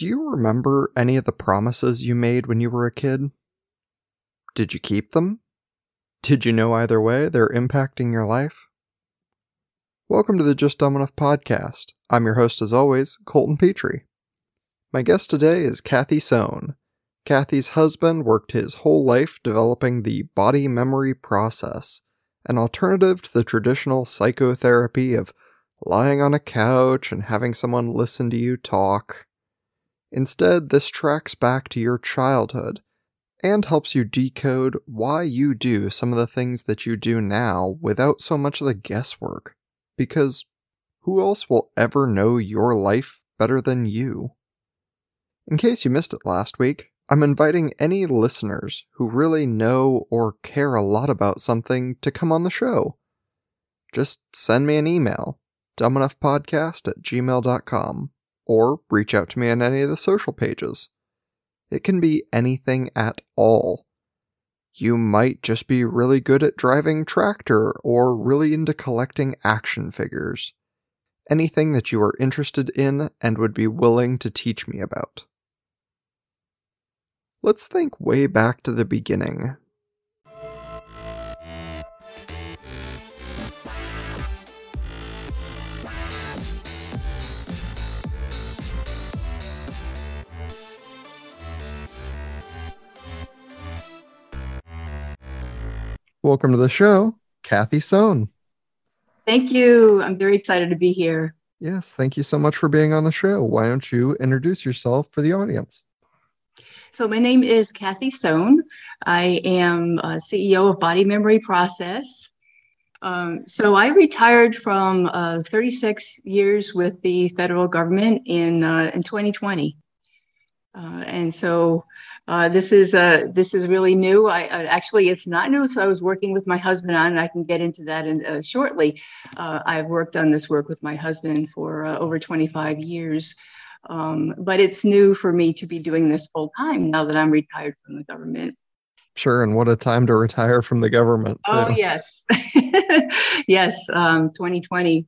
Do you remember any of the promises you made when you were a kid? Did you keep them? Did you know either way they're impacting your life? Welcome to the Just Dumb Enough podcast. I'm your host, as always, Colton Petrie. My guest today is Kathy Sohn. Kathy's husband worked his whole life developing the body memory process, an alternative to the traditional psychotherapy of lying on a couch and having someone listen to you talk. Instead, this tracks back to your childhood and helps you decode why you do some of the things that you do now without so much of the guesswork. Because who else will ever know your life better than you? In case you missed it last week, I'm inviting any listeners who really know or care a lot about something to come on the show. Just send me an email, dumbenoughpodcast at gmail.com or reach out to me on any of the social pages. It can be anything at all. You might just be really good at driving tractor or really into collecting action figures. Anything that you are interested in and would be willing to teach me about. Let's think way back to the beginning. Welcome to the show, Kathy Sohn. Thank you. I'm very excited to be here. Yes, thank you so much for being on the show. Why don't you introduce yourself for the audience? So, my name is Kathy Sohn. I am CEO of Body Memory Process. Um, so, I retired from uh, 36 years with the federal government in uh, in 2020, uh, and so uh, this is uh, this is really new. I, actually it's not new. So I was working with my husband on, and I can get into that in, uh, shortly. Uh, I've worked on this work with my husband for uh, over 25 years, um, but it's new for me to be doing this full time now that I'm retired from the government. Sure, and what a time to retire from the government. Too. Oh yes, yes. Um, 2020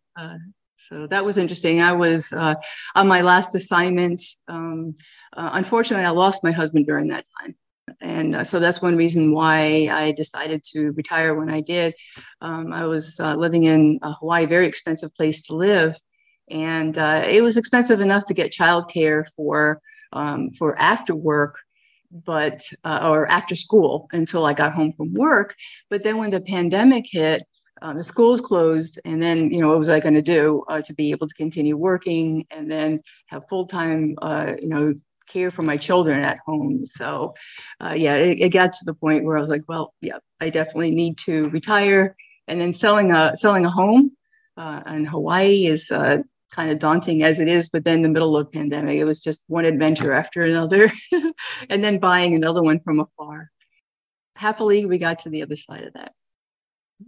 so that was interesting. I was uh, on my last assignment. Um, uh, unfortunately, I lost my husband during that time. And uh, so that's one reason why I decided to retire when I did. Um, I was uh, living in uh, Hawaii, very expensive place to live. And uh, it was expensive enough to get childcare for, um, for after work but or after school until I got home from work. But then when the pandemic hit, uh, the schools closed and then you know what was i going to do uh, to be able to continue working and then have full-time uh, you know care for my children at home. So uh, yeah it, it, got to the point where i was like well yeah i definitely need to retire. And then selling a selling a home uh, in hawaii is uh, kind of daunting as it is but then the middle of pandemic it was just one adventure after another and then buying another one from afar. Happily we got to the other side of that.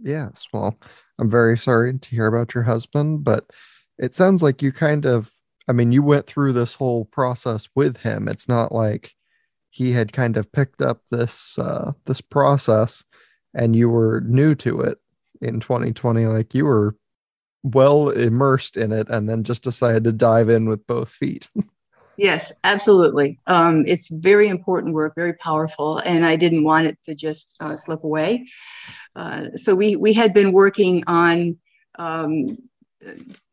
Yes. Well, I'm very sorry to hear about your husband, but it sounds like you kind of, I mean, you went through this whole process with him. It's not like he had kind of picked up this uh, this process and you were new to it in 2020. Like you were well immersed in it and then just decided to dive in with both feet. Yes, absolutely. Um, it's very important work, very powerful, and I didn't want it to just uh, slip away. Uh, so we we had been working on um,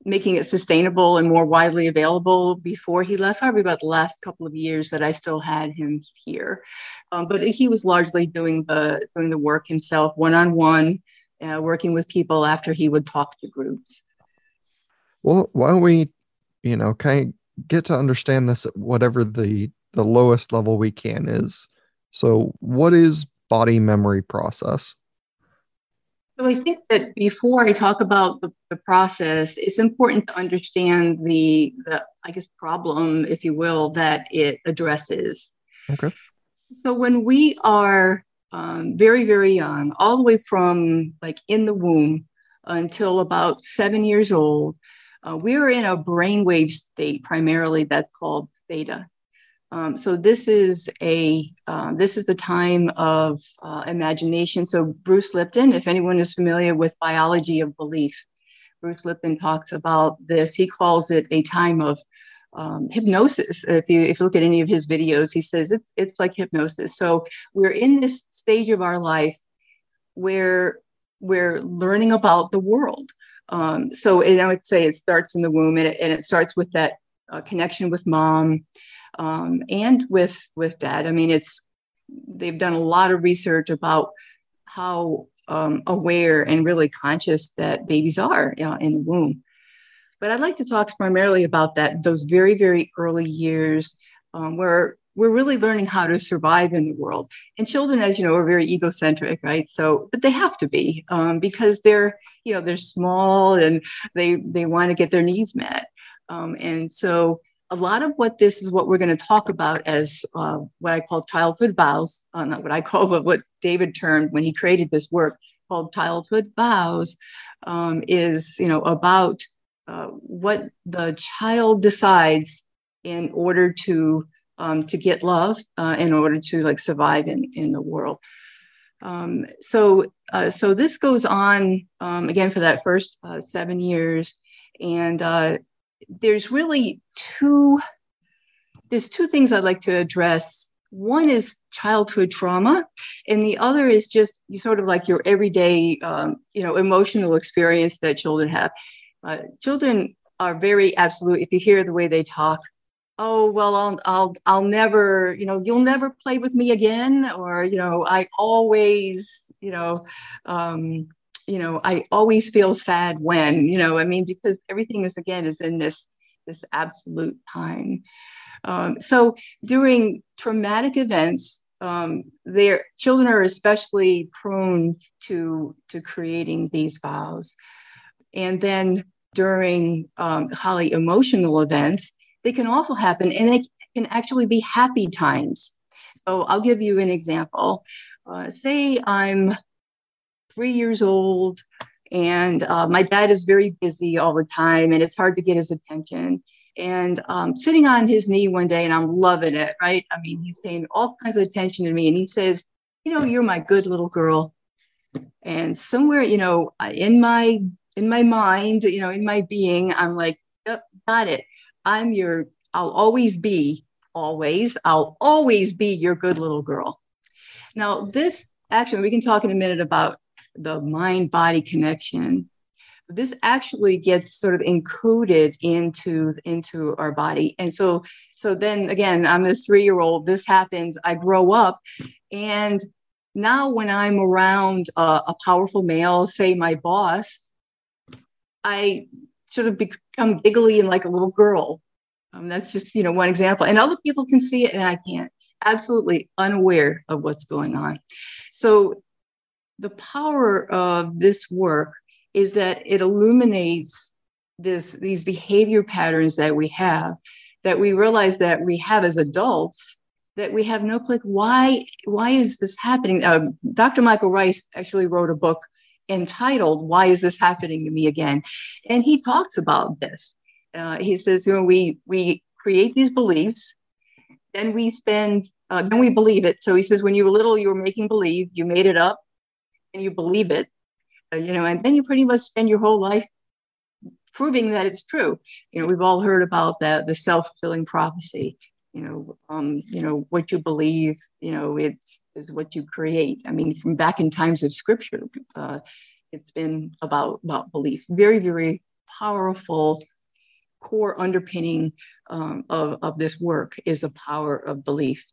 making it sustainable and more widely available before he left. Probably about the last couple of years that I still had him here, um, but he was largely doing the doing the work himself, one on one, working with people after he would talk to groups. Well, why don't we, you know, kind of get to understand this at whatever the the lowest level we can is. So, what is body memory process? So, I think that before I talk about the, the process, it's important to understand the, the, I guess, problem, if you will, that it addresses. Okay. So, when we are um, very, very young, all the way from like in the womb until about seven years old, uh, we're in a brainwave state primarily that's called theta. Um, so this is a uh, this is the time of uh, imagination. So Bruce Lipton, if anyone is familiar with biology of belief, Bruce Lipton talks about this. He calls it a time of um, hypnosis. If you if you look at any of his videos, he says it's it's like hypnosis. So we're in this stage of our life where we're learning about the world. Um, so and I would say it starts in the womb, and it, and it starts with that uh, connection with mom um, and with with dad. I mean, it's they've done a lot of research about how um, aware and really conscious that babies are you know, in the womb. But I'd like to talk primarily about that those very very early years um, where we're really learning how to survive in the world. And children, as you know, are very egocentric, right? So, but they have to be um, because they're you know they're small and they they want to get their needs met. Um, and so a lot of what this is what we're going to talk about as uh, what I call childhood vows, uh, not what I call, but what David termed when he created this work called childhood vows, um, is you know about uh, what the child decides in order to um, to get love, uh, in order to like survive in in the world. Um, so uh, so this goes on um, again for that first uh, seven years, and there's really two there's two things I'd like to address. One is childhood trauma, and the other is just you sort of like your everyday, um, you know, emotional experience that children have. Uh, children are very absolute. If you hear the way they talk, oh well, I'll I'll I'll never, you know, you'll never play with me again, or you know, I always, you know, um, you know, I always feel sad when, you know, I mean, because everything is again is in this this absolute time. Um, so during traumatic events, um, their children are especially prone to to creating these vows, and then during um, highly emotional events, they can also happen, and they can actually be happy times. So I'll give you an example. Uh, say I'm three years old, and uh, my dad is very busy all the time, and it's hard to get his attention. And um, sitting on his knee one day, and I'm loving it, right? I mean, he's paying all kinds of attention to me, and he says, "You know, you're my good little girl." And somewhere, you know, in my in my mind, you know, in my being, I'm like, "Yep, got it. I'm your. I'll always be, always. I'll always be your good little girl." Now, this actually, we can talk in a minute about the mind body connection this actually gets sort of encoded into into our body. And so so then again i'm this three year old this happens i grow up and now when i'm around a, a powerful male say my boss i sort of become giggly and like a little girl. Um, that's just you know one example. And other people can see it and i can't. Absolutely unaware of what's going on. So the power of this work is that it illuminates this these behavior patterns that we have that we realize that we have as adults that we have no click. Why why is this happening? Uh, dr michael ryce actually wrote a book entitled why is this happening to me again? And he talks about this. Uh, he says you know we we create these beliefs then we spend uh, then we believe it. So he says when you were little you were making believe. You made it up and you believe it uh, you know, and then you pretty much spend your whole life proving that it's true. You know, we've all heard about the the self fulfilling prophecy. You know, um, you know what you believe. You know, it's is what you create. I mean, from back in times of scripture, uh, it's been about about belief. Very very powerful core underpinning um, of of this work is the power of belief.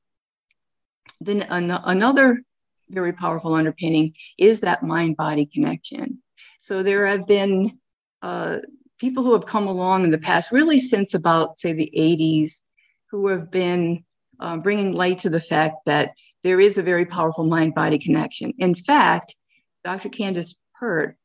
Then an- another very powerful underpinning is that mind body connection. So there have been uh, people who have come along in the past, really since about, say, the 80s, who have been uh, bringing light to the fact that there is a very powerful mind body connection. In fact, Dr. Candace Pert,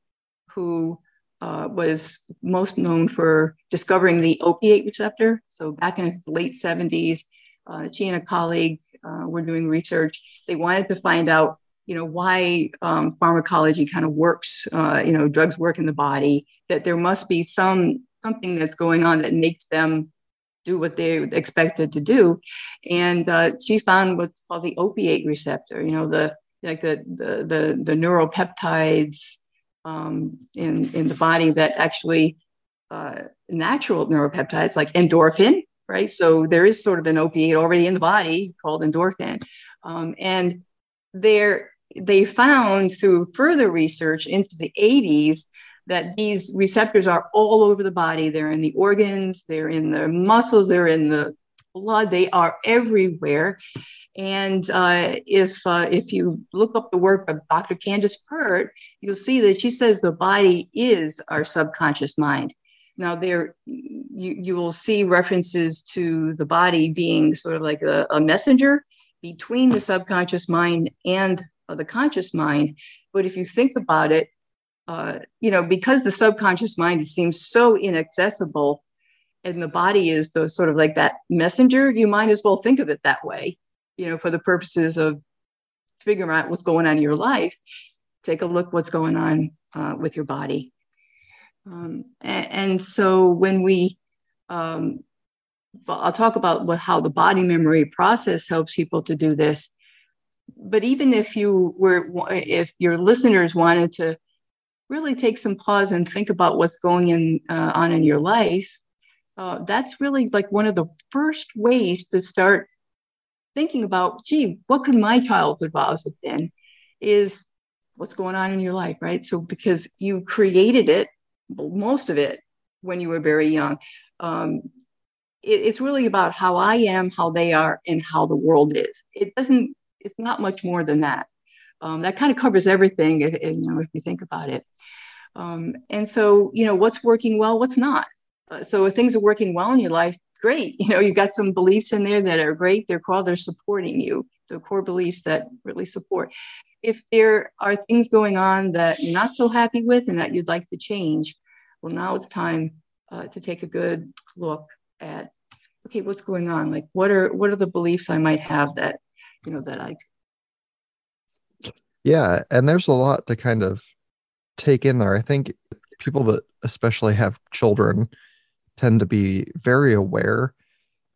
who uh, was most known for discovering the opiate receptor. So back in the late 70s, uh, she and a colleague uh, were doing research. They wanted to find out, you know, why um, pharmacology kind of works. Uh, you know, drugs work in the body. That there must be some something that's going on that makes them do what they expected to do. And uh, she found what's called the opiate receptor. You know, the like the the the, the neuropeptides um, in in the body that actually uh, natural neuropeptides like endorphin right? So there is sort of an opiate already in the body called endorphin. Um, and there, they found through further research into the 80s that these receptors are all over the body. They're in the organs, they're in the muscles, they're in the blood, they are everywhere. And uh, if uh, if you look up the work of Dr. Candace Pert, you'll see that she says the body is our subconscious mind. Now there, you you will see references to the body being sort of like a, a messenger between the subconscious mind and uh, the conscious mind. But if you think about it, uh, you know, because the subconscious mind seems so inaccessible, and the body is the sort of like that messenger, you might as well think of it that way you know, for the purposes of figuring out what's going on in your life, take a look what's going on uh, with your body. Um, and, and, so when we, um, I'll talk about what, how the body memory process helps people to do this. But even if you were, if your listeners wanted to really take some pause and think about what's going in, uh, on in your life, uh, that's really like one of the first ways to start thinking about, gee, what could my childhood vows have been? Is what's going on in your life, right? So because you created it, most of it, when you were very young. Um, it, it's really about how I am, how they are, and how the world is. It doesn't. It's not much more than that. Um, that kind of covers everything, if, you know, if you think about it. Um, and so, you know, what's working well, what's not. Uh, so if things are working well in your life, great. You know, you've got some beliefs in there that are great. They're called, they're supporting you, the core beliefs that really support. If there are things going on that you're not so happy with and that you'd like to change, well, now it's time uh, to take a good look at, okay, what's going on? Like, what are what are the beliefs I might have that, you know, that I. Yeah, and there's a lot to kind of take in there. I think people that especially have children tend to be very aware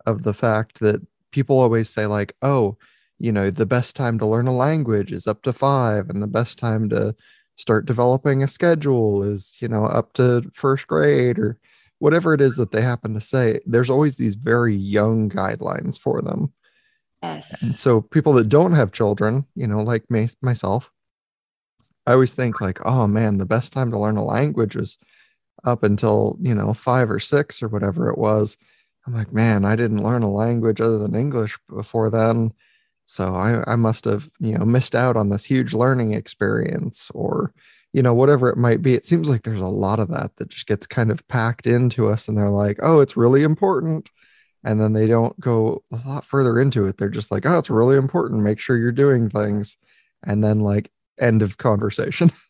of the fact that people always say like oh you know the best time to learn a language is up to five and the best time to start developing a schedule is you know up to first grade or whatever it is that they happen to say. There's always these very young guidelines for them. Yes. and so people that don't have children you know like me myself i always think like oh man the best time to learn a language was up until you know five or six or whatever it was. I'm like man i didn't learn a language other than english before then so i, I must have you know missed out on this huge learning experience or you know whatever it might be. It seems like there's a lot of that that just gets kind of packed into us and they're like oh it's really important. And then they don't go a lot further into it. They're just like oh it's really important. Make sure you're doing things. And then like end of conversation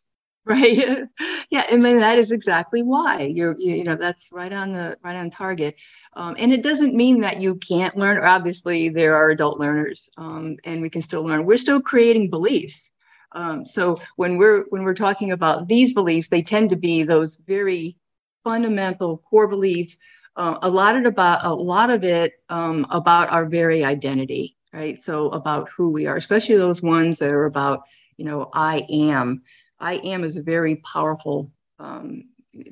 right? Yeah i mean that is exactly why. You're you, you know that's right on the right on target. Um, and it doesn't mean that you can't learn. Obviously there are adult learners um, and we can still learn. We're still creating beliefs. Um, so when we're when we're talking about these beliefs they tend to be those very fundamental core beliefs. Uh, a lot of about a lot of it um, about our very identity right? So about who we are especially those ones that are about you know i am I am is a very powerful, um,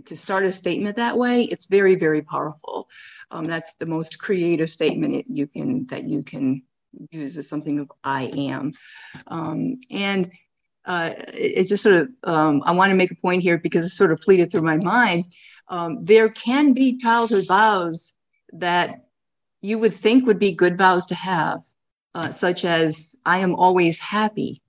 to start a statement that way, it's very, very powerful. Um, that's the most creative statement you can, that you can use as something of I am. Um, and uh, it's just sort of, um, I want to make a point here because it's sort of pleaded through my mind. Um, there can be childhood vows that you would think would be good vows to have, uh, such as I am always happy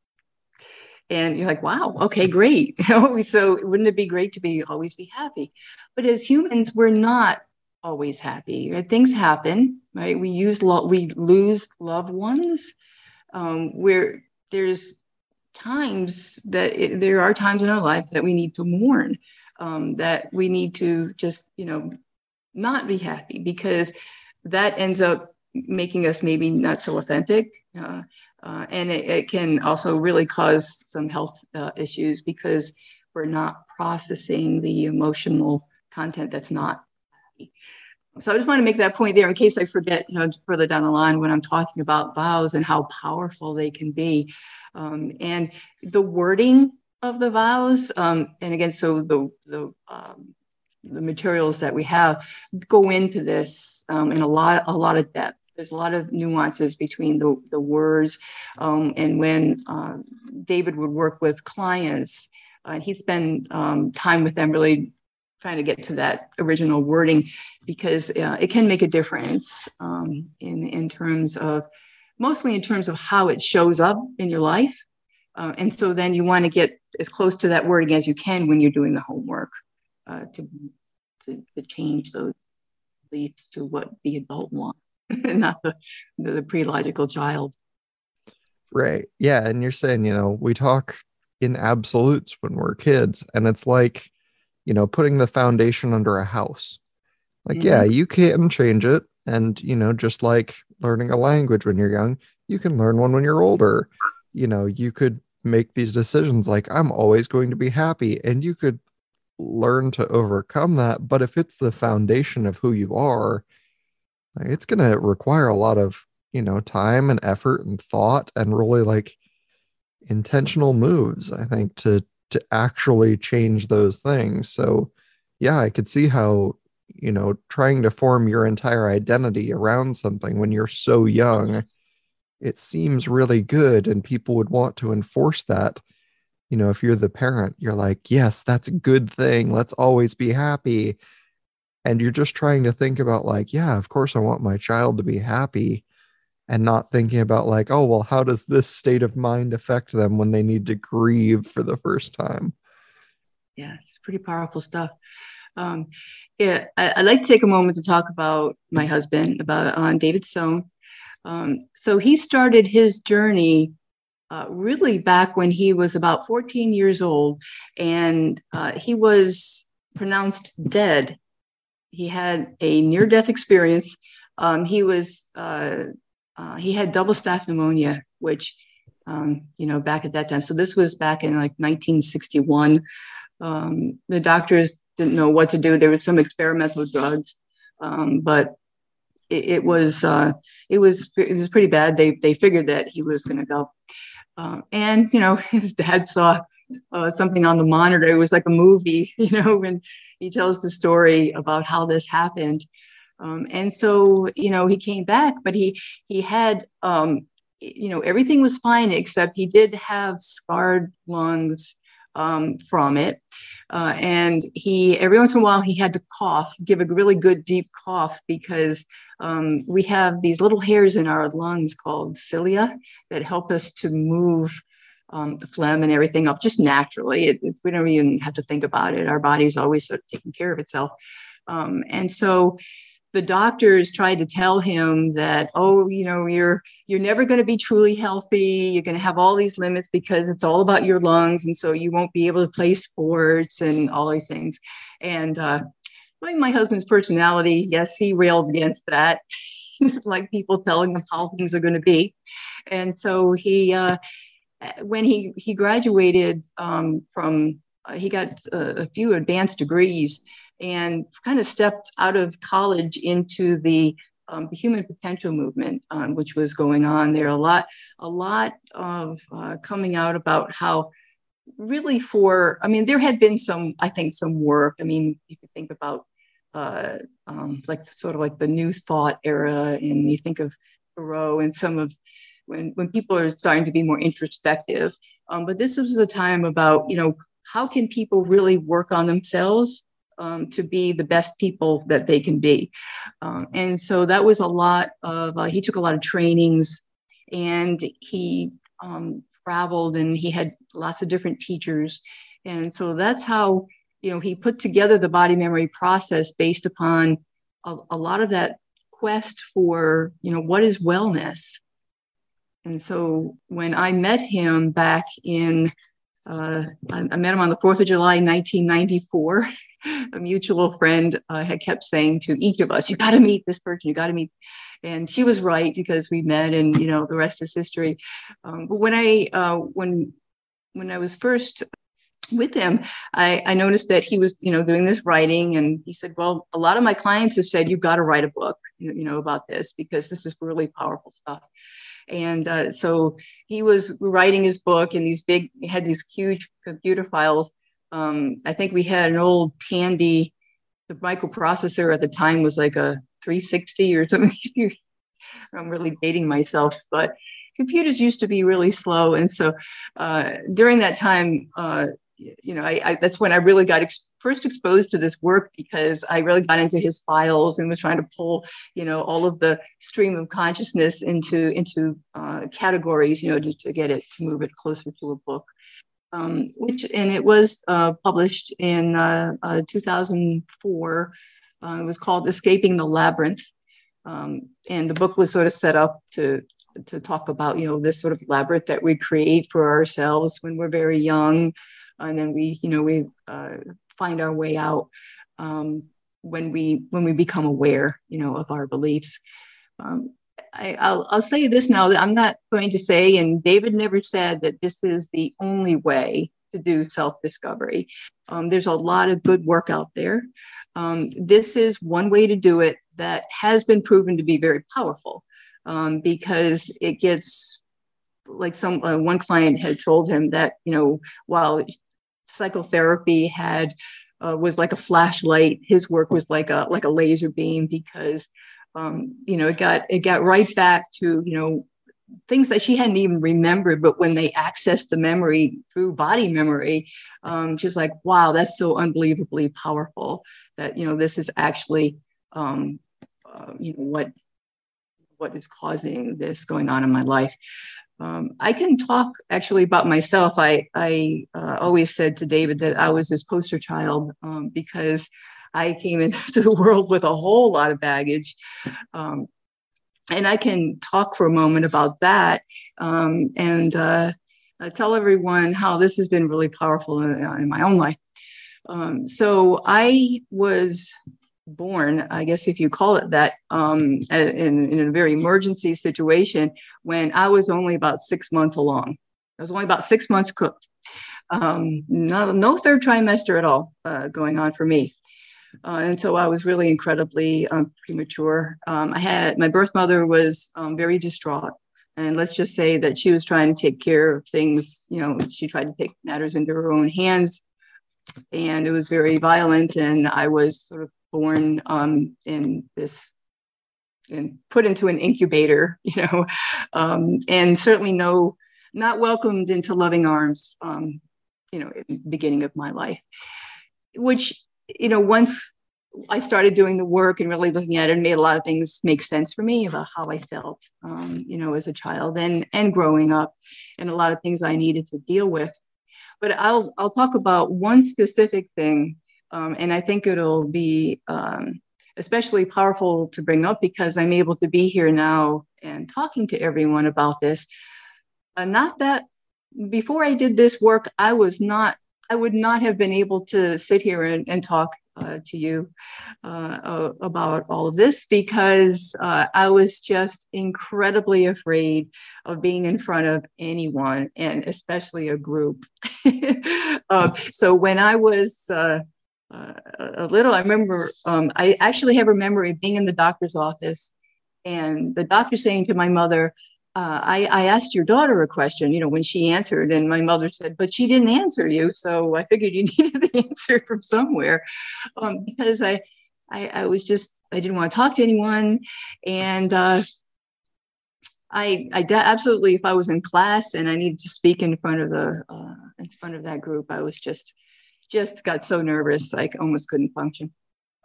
and you're like wow okay great. So wouldn't it be great to be always be happy? But as humans we're not always happy. Right? things happen right? We use lo- we lose loved ones. Um, where there's times that it, there are times in our lives that we need to mourn um, that we need to just you know not be happy because that ends up making us maybe not so authentic. Uh, uh, and it, it, can also really cause some health uh, issues because we're not processing the emotional content that's not. So I just want to make that point there in case I forget, you know, further down the line when I'm talking about vows and how powerful they can be. Um, and the wording of the vows, um, and again, so the, the um, the materials that we have go into this um, in a lot a lot of depth. There's a lot of nuances between the, the words. Um, and when uh, David would work with clients, uh, he'd spend um, time with them really trying to get to that original wording because uh, it can make a difference um, in, in terms of mostly in terms of how it shows up in your life. Uh, and so then you want to get as close to that wording as you can when you're doing the homework uh, to, to, to, change those beliefs to what the adult wants, not the, the, the pre-logical child. Right. Yeah. And you're saying, you know, we talk in absolutes when we're kids, and it's like, you know, putting the foundation under a house. Like, mm-hmm. yeah, you can change it. And, you know, just like learning a language when you're young, you can learn one when you're older. You know, you could make these decisions like, I'm always going to be happy. And you could learn to overcome that. But if it's the foundation of who you are, like, it's going to require a lot of, you know, time and effort and thought and really like intentional moves, I think, to to actually change those things. So yeah, I could see how you know, trying to form your entire identity around something when you're so young, it seems really good and people would want to enforce that. You know, if you're the parent, you're like, yes, that's a good thing. Let's always be happy. And you're just trying to think about, like, yeah, of course, I want my child to be happy and not thinking about, like, oh, well, how does this state of mind affect them when they need to grieve for the first time? Yeah, it's pretty powerful stuff. Um, yeah, I, would like to take a moment to talk about my husband, about uh, David Sohn. Um, so he started his journey uh, really back when he was about 14 years old, and uh, he was pronounced dead. He had a near-death experience. Um, he was uh, uh, he had double staph pneumonia, which um, you know back at that time. So this was back in like 1961. Um, the doctors didn't know what to do. There were some experimental drugs, um, but it, it was uh, it was it was pretty bad. They they figured that he was going to go, um, and you know his dad saw uh, something on the monitor. It was like a movie, you know, and he tells the story about how this happened. Um, and so you know he came back, but he he had um, you know everything was fine except he did have scarred lungs um, from it. Uh, and he, every once in a while, he had to cough, give a really good deep cough because um, we have these little hairs in our lungs called cilia that help us to move um, the phlegm and everything up just naturally. It, we don't even have to think about it. Our body's always sort of taking care of itself. Um, and so the doctors tried to tell him that oh you know you're you're never going to be truly healthy you're going to have all these limits because it's all about your lungs and so you won't be able to play sports and all these things and uh, my, husband's personality yes he railed against that like people telling him how things are going to be and so he uh, when he he graduated um, from uh, he got a, a few advanced degrees and kind of stepped out of college into the um, the human potential movement, um, which was going on there. A lot, a lot of uh, coming out about how really for, I mean, there had been some, I think, some work. I mean, if you think about uh, um, like sort of like the new thought era, and you think of Thoreau and some of when when people are starting to be more introspective. Um, but this was a time about, you know, how can people really work on themselves um, to be the best people that they can be. Um, and so that was a lot of, uh, he took a lot of trainings and he um, traveled and he had lots of different teachers. And so that's how, you know, he put together the body memory process based upon a, a lot of that quest for, you know, what is wellness? And so when I met him back in, uh, I, I met him on the 4th of July, 1994. a mutual friend uh, had kept saying to each of us, "You got to meet this person. You got to meet." And she was right because we met, and you know the rest is history. Um, but when I uh, when when I was first with him, I, I noticed that he was, you know, doing this writing, and he said, "Well, a lot of my clients have said you've got to write a book, you know, about this because this is really powerful stuff." And uh, so he was writing his book, and these big, had these huge computer files um, I think we had an old Tandy the microprocessor at the time was like a 360 or something. I'm really dating myself, but computers used to be really slow. And so uh, during that time, uh, you know, I, I, that's when I really got first exposed to this work because I really got into his files and was trying to pull, you know, all of the stream of consciousness into into uh, categories, you know, to, to, get it to move it closer to a book. Um, which and it was uh, published in uh, uh 2004. Uh, it was called "Escaping the Labyrinth," um, and the book was sort of set up to to talk about, you know, this sort of labyrinth that we create for ourselves when we're very young and then we you know we uh, find our way out um, when we when we become aware you know of our beliefs um, I, will I'll say this now that I'm not going to say, and David never said that this is the only way to do self discovery. Um, there's a lot of good work out there. Um, this is one way to do it that has been proven to be very powerful um, because it gets like some uh, one client had told him that you know while psychotherapy had uh, was like a flashlight. His work was like a like a laser beam because um, you know it got it got right back to you know things that she hadn't even remembered, but when they accessed the memory through body memory, um, she was like, "Wow, that's so unbelievably powerful." That you know this is actually um, uh, you know what what is causing this going on in my life. Um, I can talk actually about myself. I, I uh, always said to David that I was his poster child um, because I came into the world with a whole lot of baggage. Um, and I can talk for a moment about that um, and uh, uh, tell everyone how this has been really powerful in, in my own life. Um, so I was born, I guess if you call it that, um, in, in a very emergency situation when I was only about six months along. I was only about six months cooked. Um, no, no third trimester at all uh, going on for me. Uh, and so I was really incredibly um, premature. Um, I had my birth mother was um, very distraught, and let's just say that she was trying to take care of things. You know, she tried to take matters into her own hands, and it was very violent. And I was sort of born um, in this and put into an incubator, you know, um, and certainly no, not welcomed into loving arms, um, you know, beginning of my life, which, you know, once I started doing the work and really looking at it, it made a lot of things make sense for me about how I felt, um, you know, as a child and and growing up, and a lot of things I needed to deal with. But I'll I'll talk about one specific thing um, and I think it'll be um, especially powerful to bring up because I'm able to be here now and talking to everyone about this. Uh, not that before I did this work, I was not, I would not have been able to sit here and, and talk uh, to you uh, about all of this because uh, I was just incredibly afraid of being in front of anyone and especially a group. Uh, so when I was uh, a little. I remember um, I actually have a memory of being in the doctor's office and the doctor saying to my mother, uh, I, I, asked your daughter a question, you know, when she answered, and my mother said, but she didn't answer you. So I figured you needed the answer from somewhere um, because I, I, I, was just, I didn't want to talk to anyone. And uh, I, I absolutely, if I was in class and I needed to speak in front of the, uh, in front of that group, I was just, just got so nervous I almost couldn't function.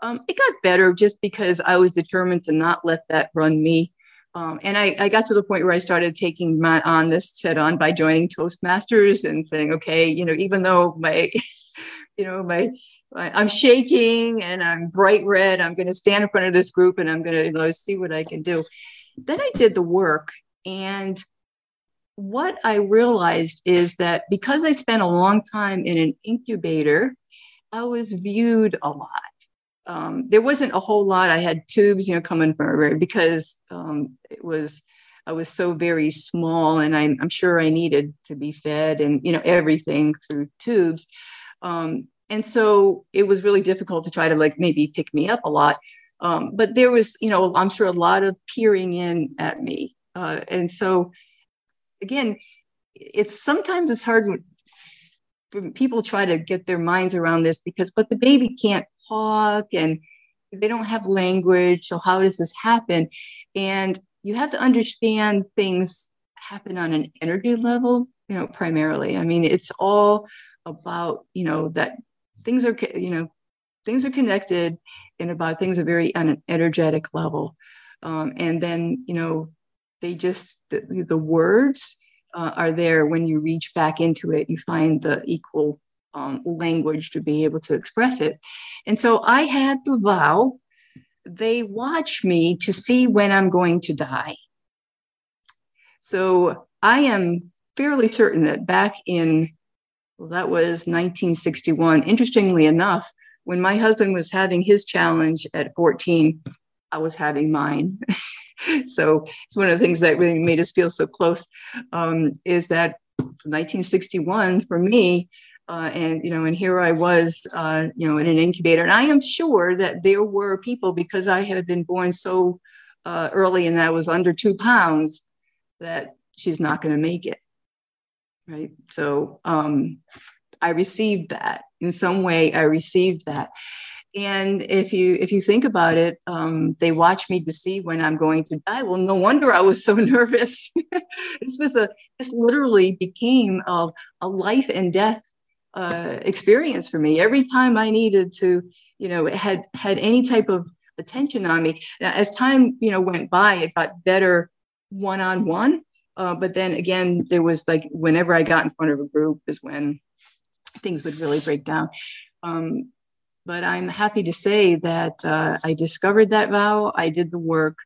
Um, it got better just because I was determined to not let that run me. Um, and I, I, got to the point where I started taking my on this head on by joining Toastmasters and saying, okay, you know, even though my, you know, my, my I'm shaking and I'm bright red, I'm going to stand in front of this group and I'm going to you know, see what I can do. Then I did the work and what I realized is that because I spent a long time in an incubator, I was viewed a lot. Um, there wasn't a whole lot. I had tubes, you know, coming from everywhere because um, it was I was so very small, and I'm, I'm, sure I needed to be fed and you know everything through tubes. Um, and so it was really difficult to try to like maybe pick me up a lot. Um, but there was, you know, I'm sure a lot of peering in at me, uh, and so again, it's sometimes it's hard when people try to get their minds around this because, but the baby can't talk and they don't have language. So, how does this happen? And you have to understand things happen on an energy level, you know, primarily. I mean, it's all about, you know, that things are, you know, things are connected and about things are very on an energetic level. Um, and then, you know, they just, the, the words uh, are there when you reach back into it, you find the equal um, language to be able to express it. And so I had the vow, they watch me to see when I'm going to die. So I am fairly certain that back in, well, that was 1961, interestingly enough, when my husband was having his challenge at 14, I was having mine. so it's one of the things that really made us feel so close um, is that 1961 for me, uh, and you know, and here I was, uh, you know, in an incubator, and I am sure that there were people because I had been born so uh, early and I was under two pounds that she's not going to make it, right? So um, I received that in some way. I received that, and if you if you think about it um, they watch me to see when i'm going to die. Well no wonder i was so nervous. This was a this literally became a, a life and death uh, experience for me. Every time i needed to you know had had any type of attention on me. Now, as time you know went by it got better one-on-one uh, but then again there was like whenever i got in front of a group is when things would really break down. Um, but I'm happy to say that uh, I discovered that vow, I did the work,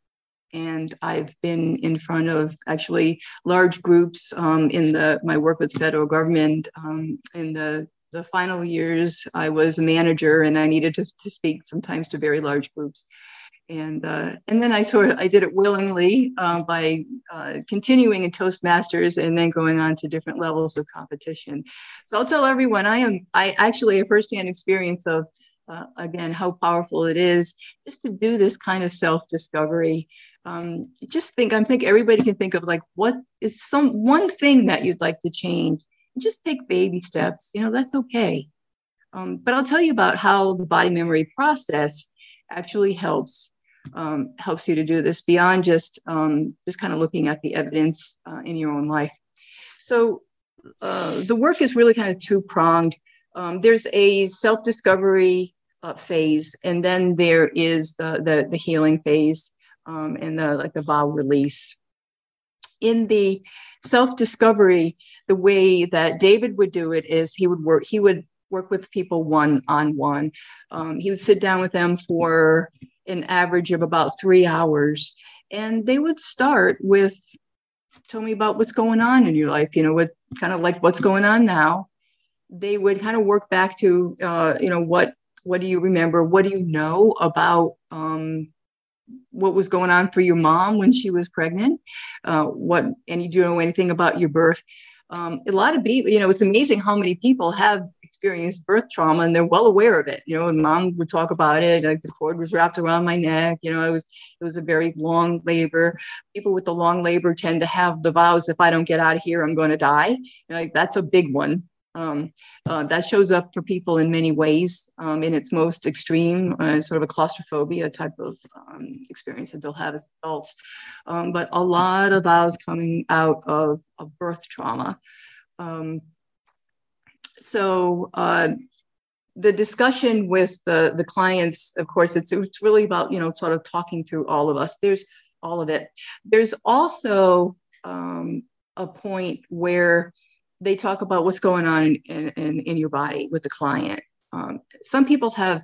and I've been in front of actually large groups um, in the my work with federal government. Um, in the the final years, I was a manager, and I needed to, to speak sometimes to very large groups. And uh, and then I sort of I did it willingly uh, by uh, continuing in Toastmasters and then going on to different levels of competition. So I'll tell everyone I am I actually a firsthand experience of uh, again how powerful it is just to do this kind of self-discovery. Um, just think i think everybody can think of like what is some one thing that you'd like to change. Just take baby steps you know that's okay. Um, but i'll tell you about how the body memory process actually helps um, helps you to do this beyond just um, just kind of looking at the evidence uh, in your own life. So uh, the work is really kind of two pronged um, there's a self discovery uh, phase, and then there is the the, the healing phase um, and the like the vow release. In the self discovery, the way that David would do it is he would work he would work with people one on one. He would sit down with them for an average of about three hours, and they would start with tell me about what's going on in your life you know what kind of like what's going on now they would kind of work back to uh, you know what what do you remember? What do you know about um, what was going on for your mom when she was pregnant? Uh, what and you do know anything about your birth? Um, a lot of people, you know, it's amazing how many people have experienced birth trauma and they're well aware of it. You know, and mom would talk about it, like the cord was wrapped around my neck. You know, it was it was a very long labor. People with the long labor tend to have the vows: if I don't get out of here, I'm going to die. You know, like that's a big one. Um, uh, that shows up for people in many ways. Um, in its most extreme, uh, sort of a claustrophobia type of um, experience that they'll have as adults. Um, but a lot of vows coming out of, of birth trauma. Um, so uh, the discussion with the, the clients, of course, it's, it's really about, you know, sort of talking through all of us. There's all of it. There's also um, a point where they talk about what's going on in, in, in your body with the client. Um, some people have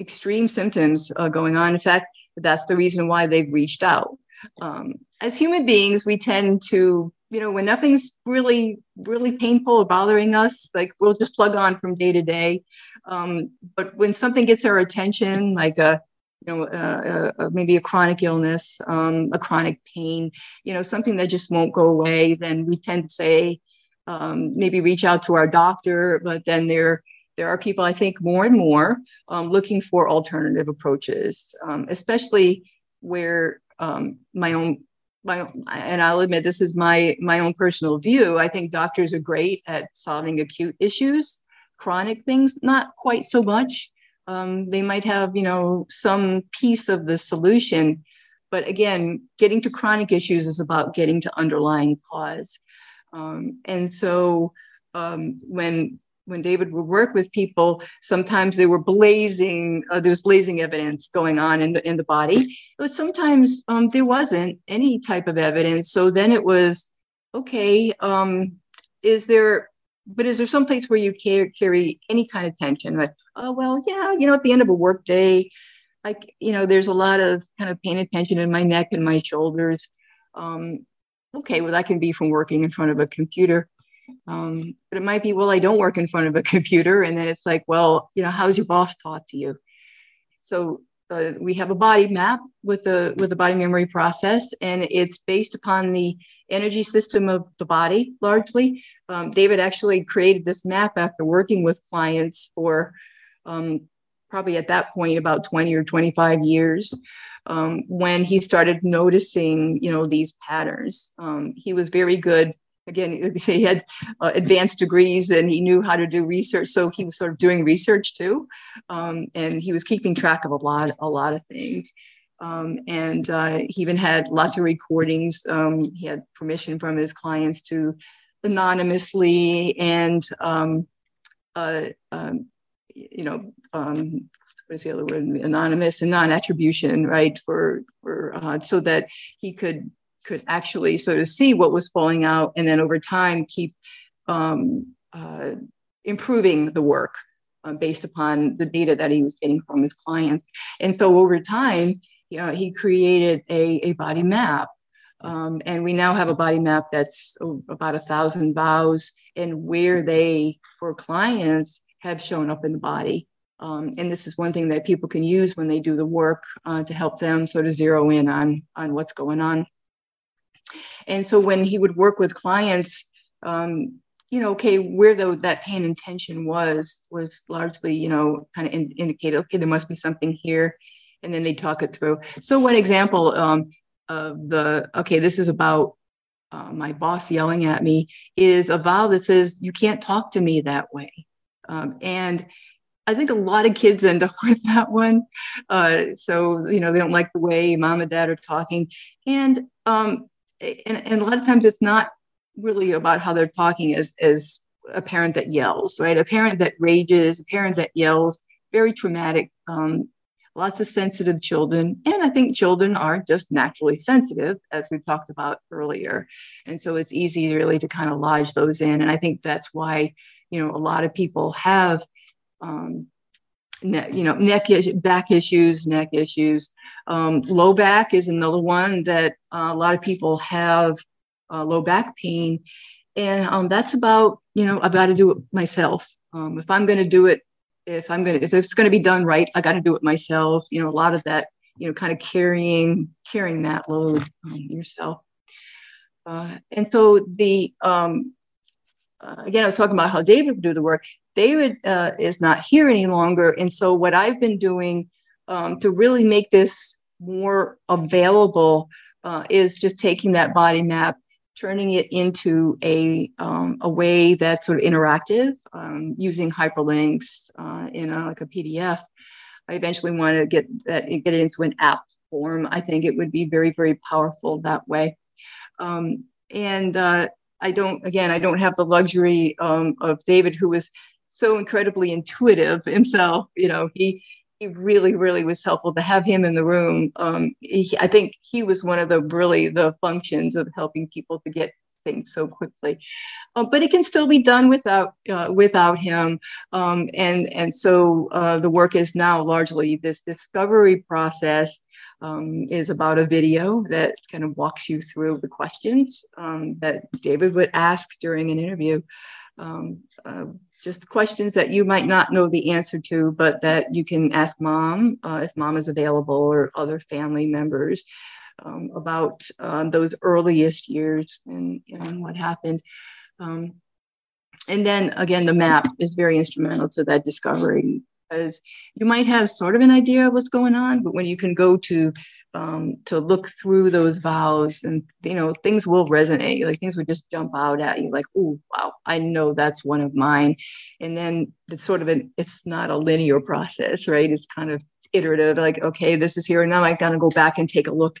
extreme symptoms uh, going on. In fact, that's the reason why they've reached out. Um, as human beings, we tend to, you know, when nothing's really, really painful or bothering us, like we'll just plug on from day to day. Um, but when something gets our attention, like a, you know, maybe a chronic illness, um, a chronic pain, you know, something that just won't go away, then we tend to say, um, maybe reach out to our doctor, but then there there are people I think more and more um, looking for alternative approaches, um, especially where um, my own my and I'll admit this is my my own personal view. I think doctors are great at solving acute issues, chronic things not quite so much. um, they might have, you know, some piece of the solution. But again, getting to chronic issues is about getting to underlying cause. Um, and so um, when when David would work with people, sometimes they were blazing, uh, there was blazing evidence going on in the, in the body, but sometimes um, there wasn't any type of evidence. So then it was, okay, um, is there, but is there some place where you carry, carry any kind of tension? Like, oh, well, yeah, you know, at the end of a work day, like, you know, there's a lot of kind of pain and tension in my neck and my shoulders. Um, okay, well, that can be from working in front of a computer. Um, but it might be, well, I don't work in front of a computer. And then it's like, well, you know, how's your boss taught to you? So uh, we have a body map with the with the body memory process, and it's based upon the energy system of the body largely. Um, David actually created this map after working with clients for um, probably at that point about 20 or 25 years um, when he started noticing you know these patterns. Um, he was very good. Again he had uh, advanced degrees and he knew how to do research. So he was sort of doing research too. Um, and he was keeping track of a lot a lot of things. Um, and uh, he even had lots of recordings. Um, he had permission from his clients to anonymously and um, uh, you know, what is the other word? Anonymous and non-attribution, right? For for uh, so that he could could actually sort of see what was falling out, and then over time keep um, uh, improving the work uh, based upon the data that he was getting from his clients. And so over time, you know, he created a, a body map. Um, and we now have a body map that's about a thousand vows and where they, for clients, have shown up in the body. Um, and this is one thing that people can use when they do the work uh, to help them sort of zero in on, on what's going on. And so when he would work with clients, um, you know, okay, where the, that pain and tension was, was largely, you know, kind of in, indicated, okay, there must be something here. And then they talk it through. So one example um, of the, okay, this is about uh, my boss yelling at me is a vow that says, you can't talk to me that way. Um, and I think a lot of kids end up with that one. Uh, so, you know, they don't like the way mom and dad are talking. And, um, and, and a lot of times it's not really about how they're talking as, as a parent that yells, right? A parent that rages, a parent that yells, very traumatic. Um, lots of sensitive children. And I think children are just naturally sensitive, as we've talked about earlier. And so it's easy really to kind of lodge those in. And I think that's why you know, a lot of people have, um, ne- you know, neck is- back issues, neck issues. Um, low back is another one that uh, a lot of people have uh, low back pain, and um, that's about, you know, I've got to do it myself. Um, if I'm going to do it, if I'm going to, if it's going to be done right, I got to do it myself. You know, a lot of that, you know, kind of carrying carrying that load um, yourself. Uh, and so the um, uh, again, I was talking about how David would do the work. David uh, is not here any longer. And so, what I've been doing um, to really make this more available uh, is just taking that body map, turning it into a, um, a way that's sort of interactive um, using hyperlinks uh, in a, like a PDF. I eventually want to get that get it into an app form. I think it would be very, very powerful that way. Um, and uh, I don't, again, I don't have the luxury um, of David, who was so incredibly intuitive himself. You know, he he really, really was helpful to have him in the room. Um, he, I think he was one of the really the functions of helping people to get things so quickly. Uh, but it can still be done without uh, without him. Um, and and so uh, the work is now largely this discovery process um, is about a video that kind of walks you through the questions um, that David would ask during an interview. Um, just questions that you might not know the answer to, but that you can ask mom uh, if mom is available or other family members um, about uh, those earliest years and, and what happened. Um, and then again, the map is very instrumental to that discovery because you might have sort of an idea of what's going on, but when you can go to um, to look through those vows and you know things will resonate. Like things would just jump out at you like oh wow i know that's one of mine. And then it's sort of an it's not a linear process right? It's kind of iterative like okay this is here and now i gotta go back and take a look.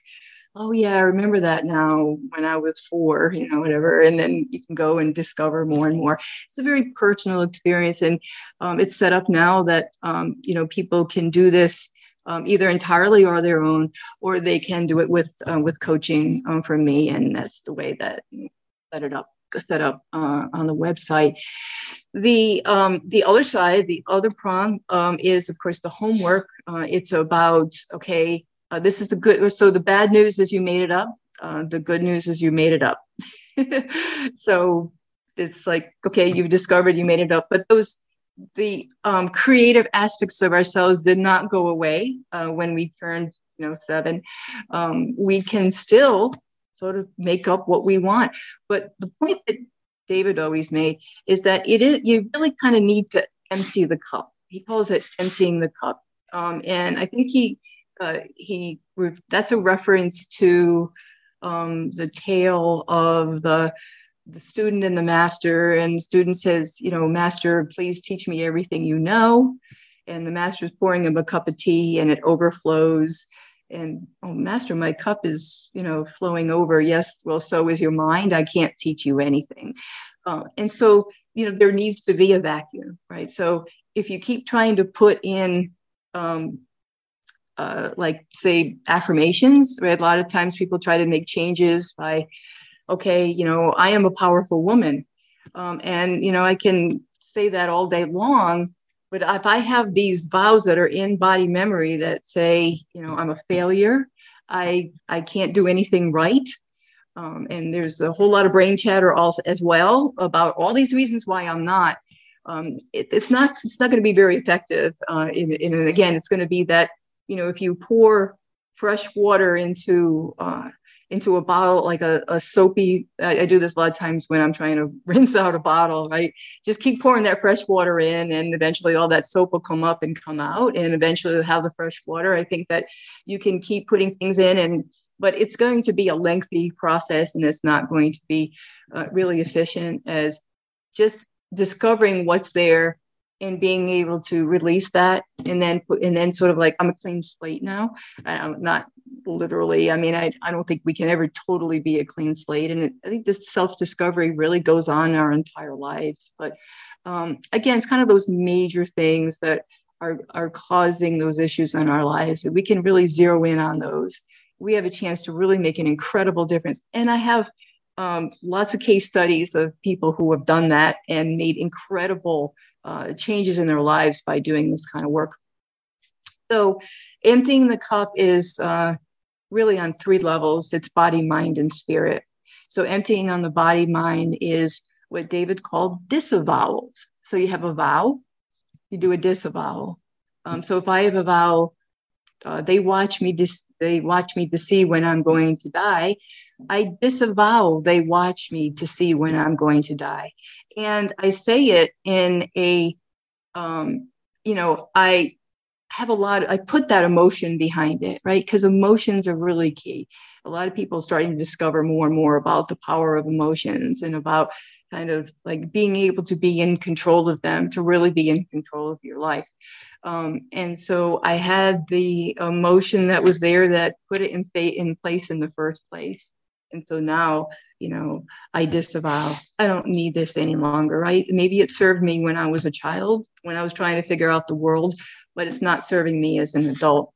Oh yeah i remember that now when i was four you know whatever. And then you can go and discover more and more. It's a very personal experience and um, it's set up now that um, you know people can do this um, either entirely or their own, or they can do it with uh, with coaching um, from me, and that's the way that set it up set up uh, on the website. The um, the other side, the other prong, um, is of course the homework. Uh, it's about okay, uh, this is the good. So the bad news is you made it up. Uh, the good news is you made it up. so it's like okay, you've discovered you made it up, but those the um, creative aspects of ourselves did not go away uh, when we turned you know seven. Um, we can still sort of make up what we want but the point that david always made is that it is you really kind of need to empty the cup. He calls it emptying the cup. Um, and i think he uh, he that's a reference to um, the tale of the the student and the master and student says you know master please teach me everything you know. And the master is pouring him a cup of tea and it overflows. And oh master my cup is you know flowing over. Yes well so is your mind. I can't teach you anything. Uh, and so you know there needs to be a vacuum right? So if you keep trying to put in um, uh, like say affirmations right? A lot of times people try to make changes by okay, you know, I am a powerful woman. Um, and, you know, I can say that all day long. But if I have these vows that are in body memory that say, you know, I'm a failure, I, I can't do anything right. Um, and there's a whole lot of brain chatter also as well about all these reasons why I'm not. Um, it, it's not it's not going to be very effective. Uh, in, in, and again, it's going to be that you know if you pour fresh water into uh, into a bottle like a, a soapy I, I, do this a lot of times when i'm trying to rinse out a bottle right? Just keep pouring that fresh water in and eventually all that soap will come up and come out and eventually you'll have the fresh water. I think that you can keep putting things in and but it's going to be a lengthy process and it's not going to be uh, really efficient as just discovering what's there and being able to release that and then put and then sort of like i'm a clean slate now. I'm not literally i mean I, I don't think we can ever totally be a clean slate. And it, i think this self-discovery really goes on our entire lives. But um, again it's kind of those major things that are, are causing those issues in our lives. We can really zero in on those we have a chance to really make an incredible difference. And i have um, lots of case studies of people who have done that and made incredible uh, changes in their lives by doing this kind of work. So, emptying the cup is uh, really on three levels it's body, mind, and spirit. So, emptying on the body mind is what David called disavowals. So, you have a vow, you do a disavowal. Um, so, if I have a vow, uh, they watch me dis- they watch me to see when I'm going to die. I disavow they watch me to see when I'm going to die and I say it in a, um, you know, I have a lot, I put that emotion behind it, right? Because emotions are really key. A lot of people starting to discover more and more about the power of emotions and about kind of like being able to be in control of them, to really be in control of your life. Um, and so I had the emotion that was there that put it in, in place in the first place. And so now you know, I disavow. I don't need this any longer, right? Maybe it served me when I was a child, when I was trying to figure out the world, but it's not serving me as an adult.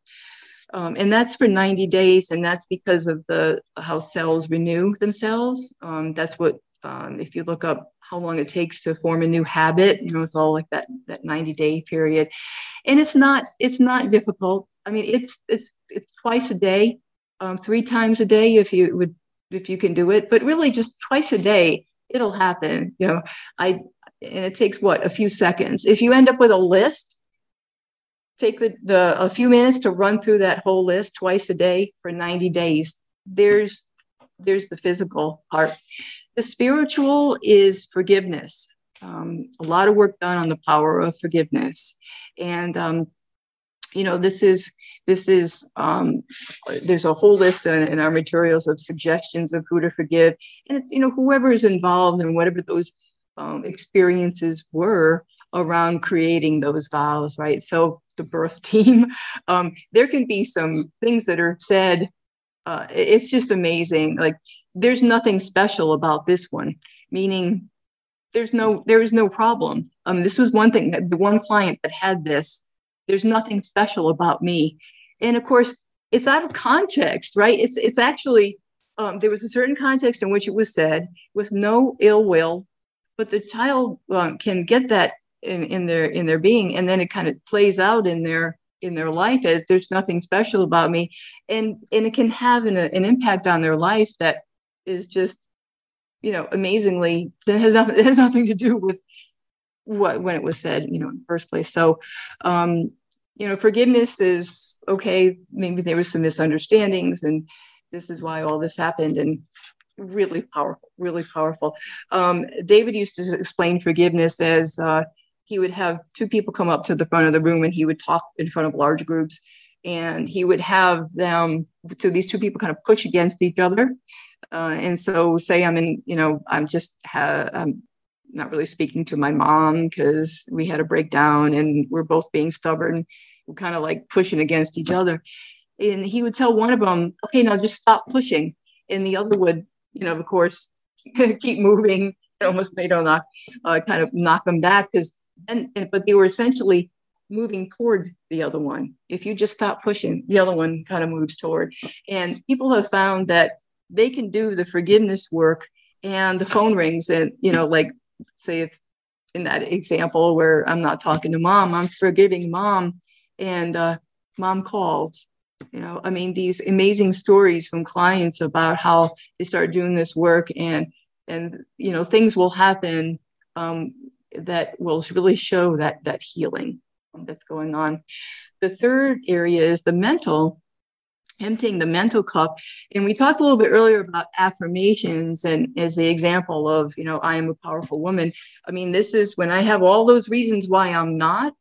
Um, and that's for 90 days, and that's because of the how cells renew themselves. Um, that's what um, if you look up how long it takes to form a new habit, you know, it's all like that that 90 day period, and it's not it's not difficult. I mean, it's it's it's twice a day, um, three times a day if you would if you can do it, but really just twice a day, it'll happen. You know, I and it takes what a few seconds. If you end up with a list, take the, the a few minutes to run through that whole list twice a day for 90 days. There's there's the physical part. The spiritual is forgiveness. Um, a lot of work done on the power of forgiveness, and um, you know this is this is um, there's a whole list in, in, our materials of suggestions of who to forgive, and it's you know whoever is involved and whatever those um, experiences were around creating those vows, right? So the birth team, um, there can be some things that are said. Uh, it's just amazing. Like there's nothing special about this one, meaning there's no there is no problem. Um, this was one thing that the one client that had this. There's nothing special about me, and of course it's out of context, right? It's it's actually um, there was a certain context in which it was said with no ill will, but the child um, can get that in, in their in their being, and then it kind of plays out in their in their life as there's nothing special about me, and and it can have an, an impact on their life that is just you know amazingly that has nothing it has nothing to do with what when it was said you know in the first place. So um you know forgiveness is okay maybe there was some misunderstandings and this is why all this happened and really powerful really powerful. Um, david used to explain forgiveness as uh, he would have two people come up to the front of the room and he would talk in front of large groups and he would have them so these two people kind of push against each other. Uh, and so say i'm in you know i'm just ha- i'm not really speaking to my mom because we had a breakdown and we're both being stubborn. We're kind of like pushing against each other. And he would tell one of them okay now just stop pushing. And the other would you know of course keep moving. Almost they don't knock uh, kind of knock them back because and, but they were essentially moving toward the other one. If you just stop pushing the other one kind of moves toward. And people have found that they can do the forgiveness work and the phone rings and you know like say if in that example where i'm not talking to mom i'm forgiving mom and uh, mom called you know i mean these amazing stories from clients about how they start doing this work and and you know things will happen um, that will really show that that healing that's going on. The third area is the mental emptying the mental cup. And we talked a little bit earlier about affirmations and as the example of, you know, I am a powerful woman. I mean, this is when I have all those reasons why I'm not.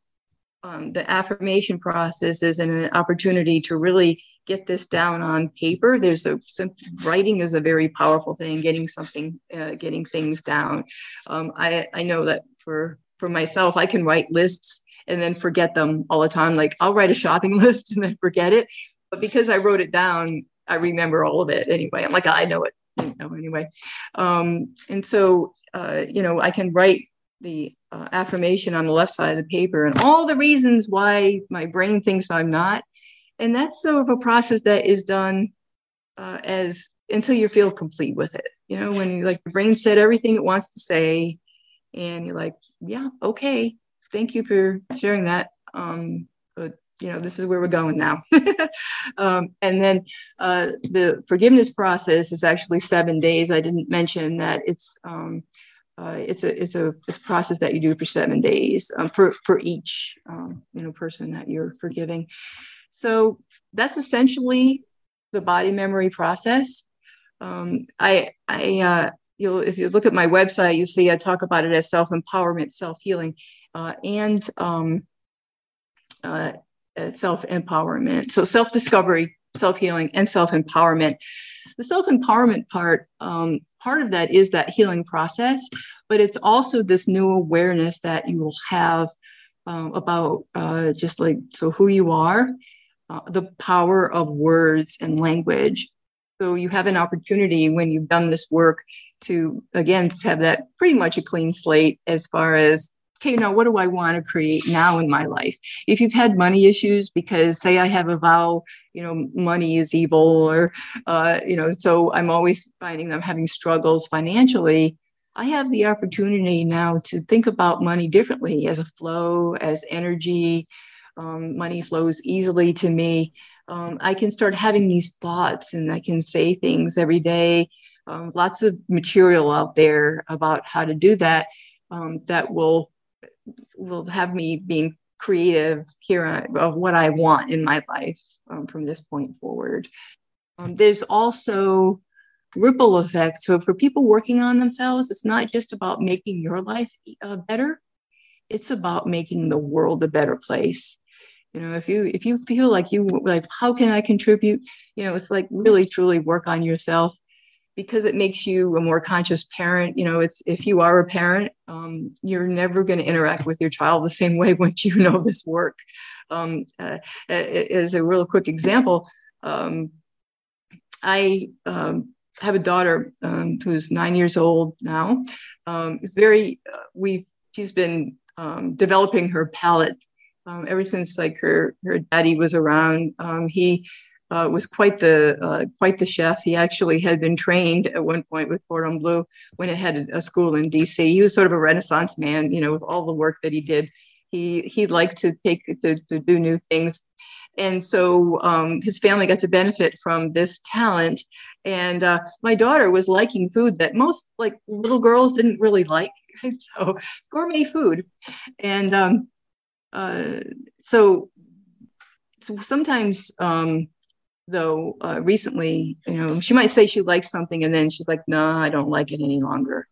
Um, the affirmation process is an opportunity to really get this down on paper. There's a some, writing is a very powerful thing. Getting something, uh, getting things down. Um, I I know that for for myself, I can write lists and then forget them all the time. Like I'll write a shopping list and then forget it but because I wrote it down, I remember all of it anyway. I'm like, I know it, you know, anyway. Um, and so, uh, you know, I can write the uh, affirmation on the left side of the paper and all the reasons why my brain thinks I'm not. And that's sort of a process that is done uh, as until you feel complete with it. You know, when you like the brain said everything it wants to say, and you're like, yeah, okay, thank you for sharing that. Um, you know this is where we're going now. Um, and then uh, the forgiveness process is actually seven days. I didn't mention that it's um, uh, it's a it's a it's a process that you do for seven days um, for for each um, you know person that you're forgiving. So that's essentially the body memory process. Um, i i uh, you'll if you look at my website you see i talk about it as self-empowerment self-healing uh, and um, uh, uh, self empowerment. So, self discovery, self healing, and self empowerment. The self empowerment part, um, part of that is that healing process, but it's also this new awareness that you will have um, about uh, just like so who you are, uh, the power of words and language. So, you have an opportunity when you've done this work to again have that pretty much a clean slate as far as okay, now what do I want to create now in my life? If you've had money issues because, say, I have a vow, you know, money is evil, or, uh, you know, so I'm always finding I'm having struggles financially. I have the opportunity now to think about money differently as a flow, as energy. Um, money flows easily to me. Um, I can start having these thoughts and I can say things every day. Um, lots of material out there about how to do that um, that will will have me being creative here of what I want in my life um, from this point forward. Um, there's also ripple effects. So for people working on themselves, it's not just about making your life uh, better; it's about making the world a better place. you know if you if you feel like you like how can i contribute you know it's like really truly work on yourself because it makes you a more conscious parent you know it's if you are a parent um, you're never going to interact with your child the same way once you know this work um, uh, as a real quick example um, i um, have a daughter um, who's nine years old now um, it's very uh, we've she's been developing her palate ever since like her her daddy was around. He uh, was quite the uh, quite the chef. He actually had been trained at one point with Cordon Bleu when it had a school in D.C. He was sort of a Renaissance man, you know, with all the work that he did. He he liked to take to, to do new things, and so um, his family got to benefit from this talent. And uh, my daughter was liking food that most like little girls didn't really like. So gourmet food, and um, uh, so, so sometimes, um, though, uh, recently, you know, she might say she likes something and then she's like, no, nah, I don't like it any longer.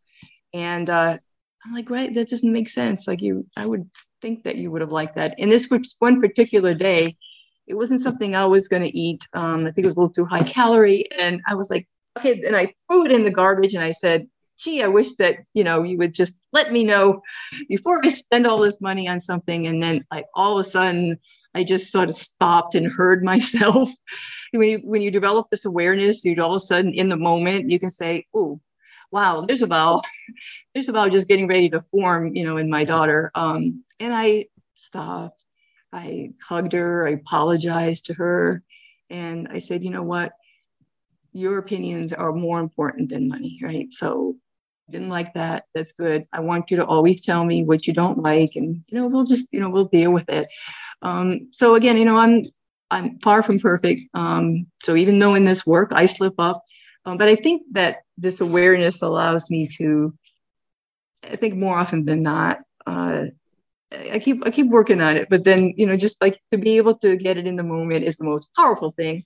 And uh, I'm like, right, that doesn't make sense. Like you, I would think that you would have liked that. And this was one particular day, it wasn't something I was going to eat. Um, I think it was a little too high calorie. And I was like, okay. And I threw it in the garbage and I said, gee, I wish that, you know, you would just let me know before I spend all this money on something. And then like all of a sudden I just sort of stopped and heard myself. When you when you develop this awareness, you all of a sudden in the moment you can say, oh, wow, there's a vow. There's a vow just getting ready to form, you know, in my daughter. Um, and I stopped. I hugged her, I apologized to her, and I said, you know what? Your opinions are more important than money, right? So didn't like that that's good i want you to always tell me what you don't like and you know we'll just you know we'll deal with it um, so again you know i'm i'm far from perfect um, so even though in this work i slip up um, but i think that this awareness allows me to i think more often than not uh, I keep I keep working on it, but then you know, just like to be able to get it in the moment is the most powerful thing.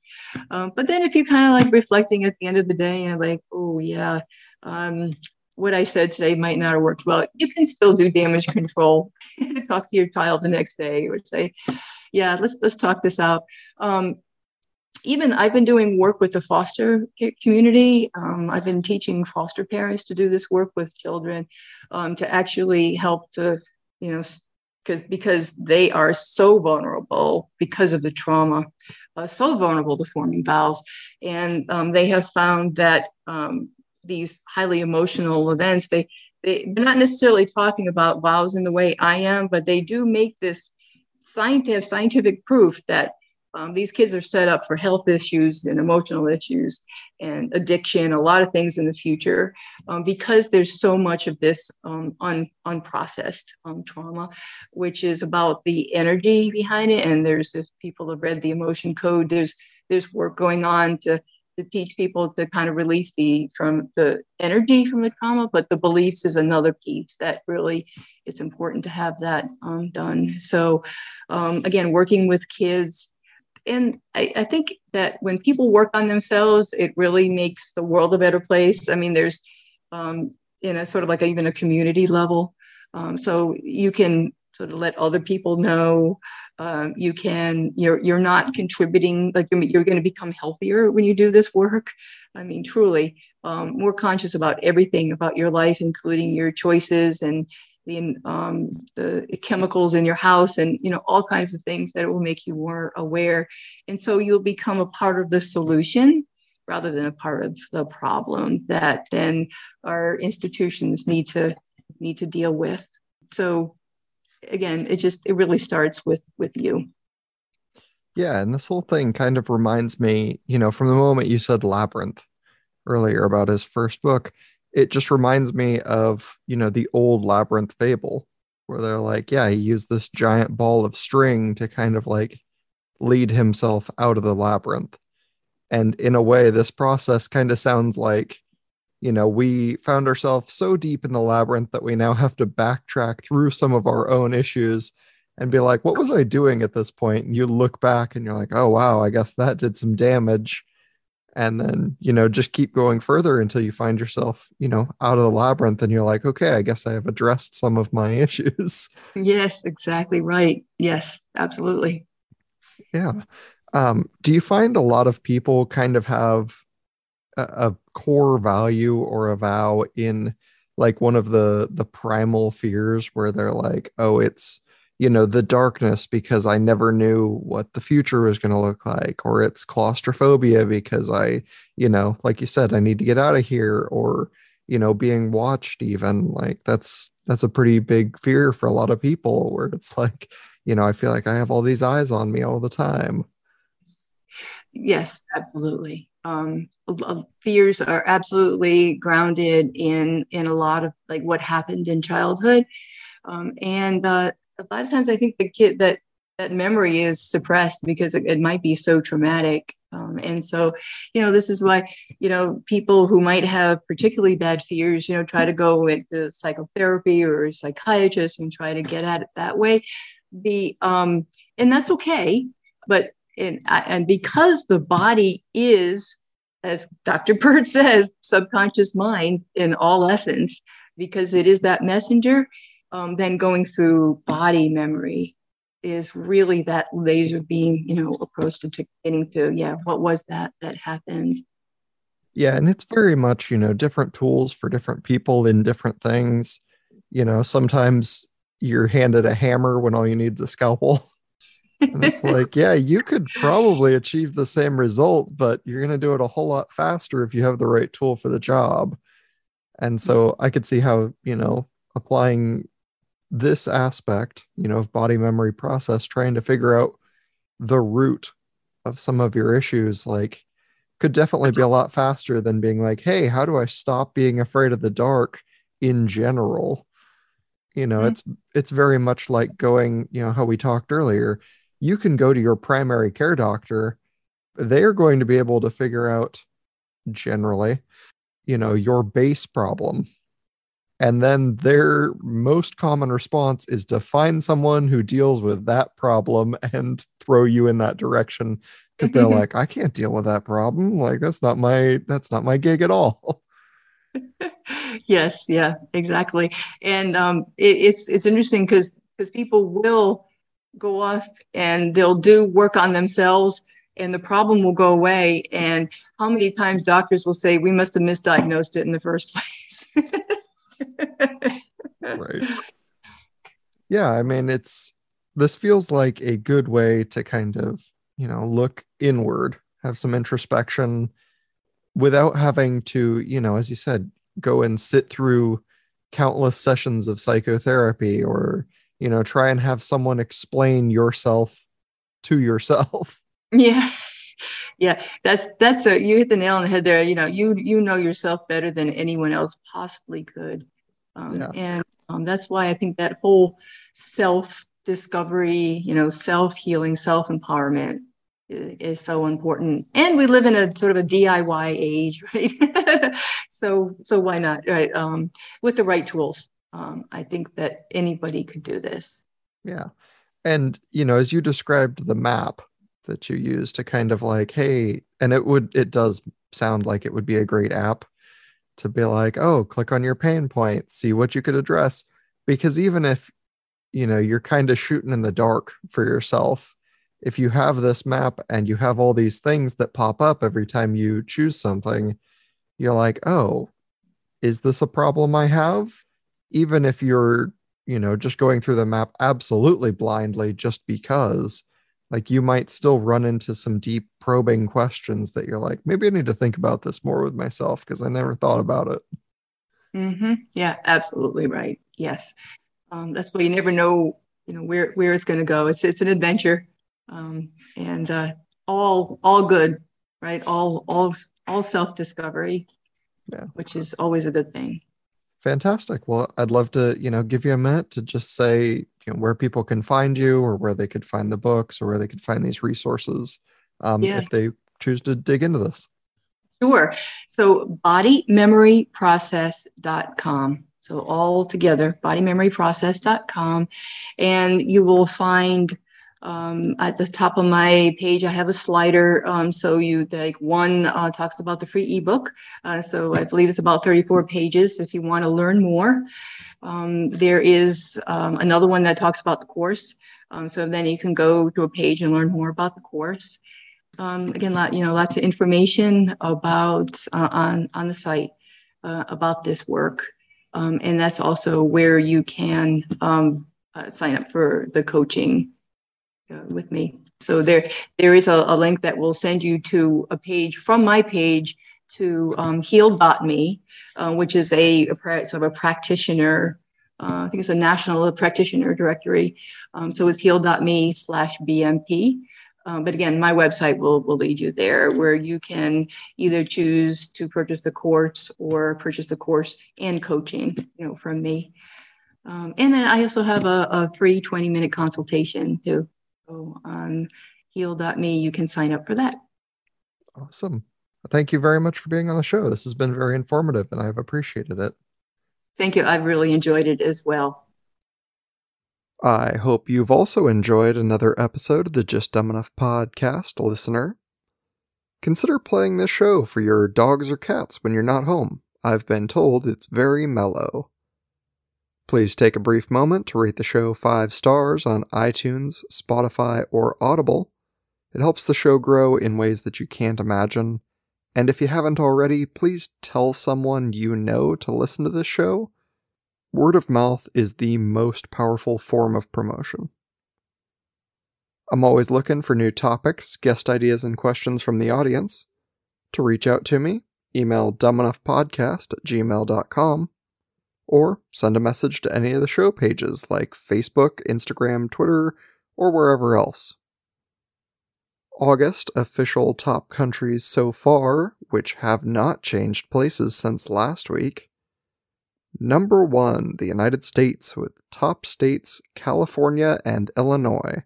Um, but then if you kind of like reflecting at the end of the day and like, oh yeah, um, what I said today might not have worked well. You can still do damage control. talk to your child the next day or say, yeah, let's let's talk this out. Um, even I've been doing work with the foster community. Um, I've been teaching foster parents to do this work with children um, to actually help to, you know, because because they are so vulnerable because of the trauma, uh, so vulnerable to forming vows, and um, they have found that um, these highly emotional events, they, they they're not necessarily talking about vows in the way I am, but they do make this scientific scientific proof that um, these kids are set up for health issues and emotional issues and addiction, a lot of things in the future, um, because there's so much of this um, un, unprocessed um, trauma, which is about the energy behind it. And there's, if people have read the emotion code, there's there's work going on to to teach people to kind of release the from the energy from the trauma, but the beliefs is another piece that really it's important to have that um, done. So um, again, working with kids. And I, I, think that when people work on themselves, it really makes the world a better place. I mean, there's um, in a sort of like a, even a community level. Um, so you can sort of let other people know um, you can you're you're not contributing like you're, you're going to become healthier when you do this work. I mean truly um, more conscious about everything about your life including your choices and the, um, the chemicals in your house and you know all kinds of things that will make you more aware. And so you'll become a part of the solution rather than a part of the problem that then our institutions need to need to deal with. So again, it just it really starts with with you. Yeah, and this whole thing kind of reminds me, you know, from the moment you said labyrinth earlier about his first book, it just reminds me of, you know, the old labyrinth fable where they're like, yeah, he used this giant ball of string to kind of like lead himself out of the labyrinth. And in a way, this process kind of sounds like you know, we found ourselves so deep in the labyrinth that we now have to backtrack through some of our own issues and be like, what was I doing at this point? And you look back and you're like, oh, wow, I guess that did some damage. And then, you know, just keep going further until you find yourself, you know, out of the labyrinth and you're like, okay, I guess I have addressed some of my issues. Yes, exactly right. Yes, absolutely. Yeah. Um, do you find a lot of people kind of have a, a core value or a vow in like one of the the primal fears where they're like, oh, it's you know the darkness because I never knew what the future was going to look like, or it's claustrophobia because I, you know, like you said, I need to get out of here, or you know, being watched even like that's that's a pretty big fear for a lot of people where it's like, you know, I feel like I have all these eyes on me all the time. Yes, absolutely. Um, fears are absolutely grounded in in a lot of like what happened in childhood, um, and uh, a lot of times I think the kid that that memory is suppressed because it, it might be so traumatic. Um, and so, you know, this is why, you know, people who might have particularly bad fears, you know, try to go into psychotherapy or a psychiatrist and try to get at it that way. The um, and that's okay, but and, and because the body is, as Dr. Pert says, subconscious mind in all essence, because it is that messenger, um, then going through body memory is really that laser beam, you know, approach to getting to, yeah, what was that that happened? Yeah, and it's very much, you know, different tools for different people in different things. You know, sometimes you're handed a hammer when all you need is a scalpel. and it's like, yeah, you could probably achieve the same result, but you're going to do it a whole lot faster if you have the right tool for the job. And so I could see how, you know, applying this aspect, you know, of body memory process, trying to figure out the root of some of your issues, like, could definitely be a lot faster than being like, hey, how do I stop being afraid of the dark in general? You know, mm-hmm. it's it's very much like going, you know, how we talked earlier you can go to your primary care doctor. They're going to be able to figure out generally, you know, your base problem. And then their most common response is to find someone who deals with that problem and throw you in that direction because they're like, I can't deal with that problem. Like that's not my that's not my gig at all. yes, yeah, exactly. And um, it, it's it's interesting because because people will go off and they'll do work on themselves and the problem will go away. And how many times doctors will say, we must have misdiagnosed it in the first place? right. Yeah. I mean, it's, this feels like a good way to kind of, you know, look inward, have some introspection without having to, you know, as you said, go and sit through countless sessions of psychotherapy or you know try and have someone explain yourself to yourself. Yeah. Yeah that's that's a you hit the nail on the head there. You know you you know yourself better than anyone else possibly could. Um, yeah. and um, that's why i think that whole self discovery you know self healing self empowerment is, is, so important. And we live in a sort of a diy age right? So so why not right? Um, with the right tools um, I think that anybody could do this. Yeah. And, you know, as you described the map that you use to kind of like, hey, and it would, it does sound like it would be a great app to be like, oh, click on your pain point, see what you could address. Because even if, you know, you're kind of shooting in the dark for yourself, if you have this map and you have all these things that pop up every time you choose something, you're like, oh, is this a problem I have? Even if you're you know just going through the map absolutely blindly just because like you might still run into some deep probing questions that you're like maybe i need to think about this more with myself because i never thought about it. Mm-hmm. yeah absolutely right. Yes. Um, that's why you never know you know where where it's going to go. It's it's an adventure. Um, and uh, all all good right? All all all self discovery yeah. which is always a good thing Fantastic. Well, I'd love to, you know, give you a minute to just say, you know, where people can find you or where they could find the books or where they could find these resources um, yeah. if they choose to dig into this. Sure. So bodymemoryprocess.com. So all together, bodymemoryprocess.com. And you will find um, at the top of my page, I have a slider. Um, so you like one uh, talks about the free ebook. Uh, so I believe it's about 34 pages if you want to learn more. Um, there is um, another one that talks about the course. Um, so then you can go to a page and learn more about the course. Um, again, lot, you know, lots of information about uh, on on the site uh, about this work, and that's also where you can uh, sign up for the coaching uh, with me. So there there is a, a, link that will send you to a page from my page to um, heal.me, uh, which is a, a sort of a practitioner uh, I think it's a national practitioner directory. Um, so it's heal.me slash BMP. Um, but again, my website will, will lead you there where you can either choose to purchase the course or purchase the course and coaching, you know, from me. Um, and then I also have a, a free 20 minute consultation too. So on heal.me, you can sign up for that. Awesome. Thank you very much for being on the show. This has been very informative and I've appreciated it. Thank you. I've really enjoyed it as well. I hope you've also enjoyed another episode of the Just Dumb Enough podcast, listener. Consider playing this show for your dogs or cats when you're not home. I've been told it's very mellow. Please take a brief moment to rate the show five stars on iTunes, Spotify, or Audible. It helps the show grow in ways that you can't imagine. And if you haven't already, please tell someone you know to listen to this show Word of mouth is the most powerful form of promotion. I'm always looking for new topics, guest ideas, and questions from the audience. To reach out to me, email dumbenoughpodcast at gmail.com or send a message to any of the show pages like Facebook, Instagram, Twitter, or wherever else. August official top countries so far, which have not changed places since last week, Number one, the United States, with top states California and Illinois.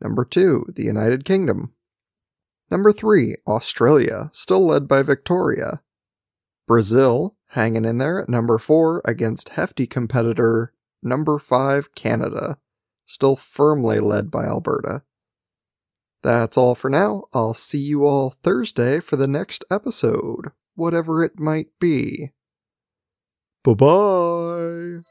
Number two, the United Kingdom. Number three, Australia, still led by Victoria. Brazil, hanging in there at number four against hefty competitor number five, Canada, still firmly led by Alberta. That's all for now. I'll see you all Thursday for the next episode, whatever it might be. Bye bye.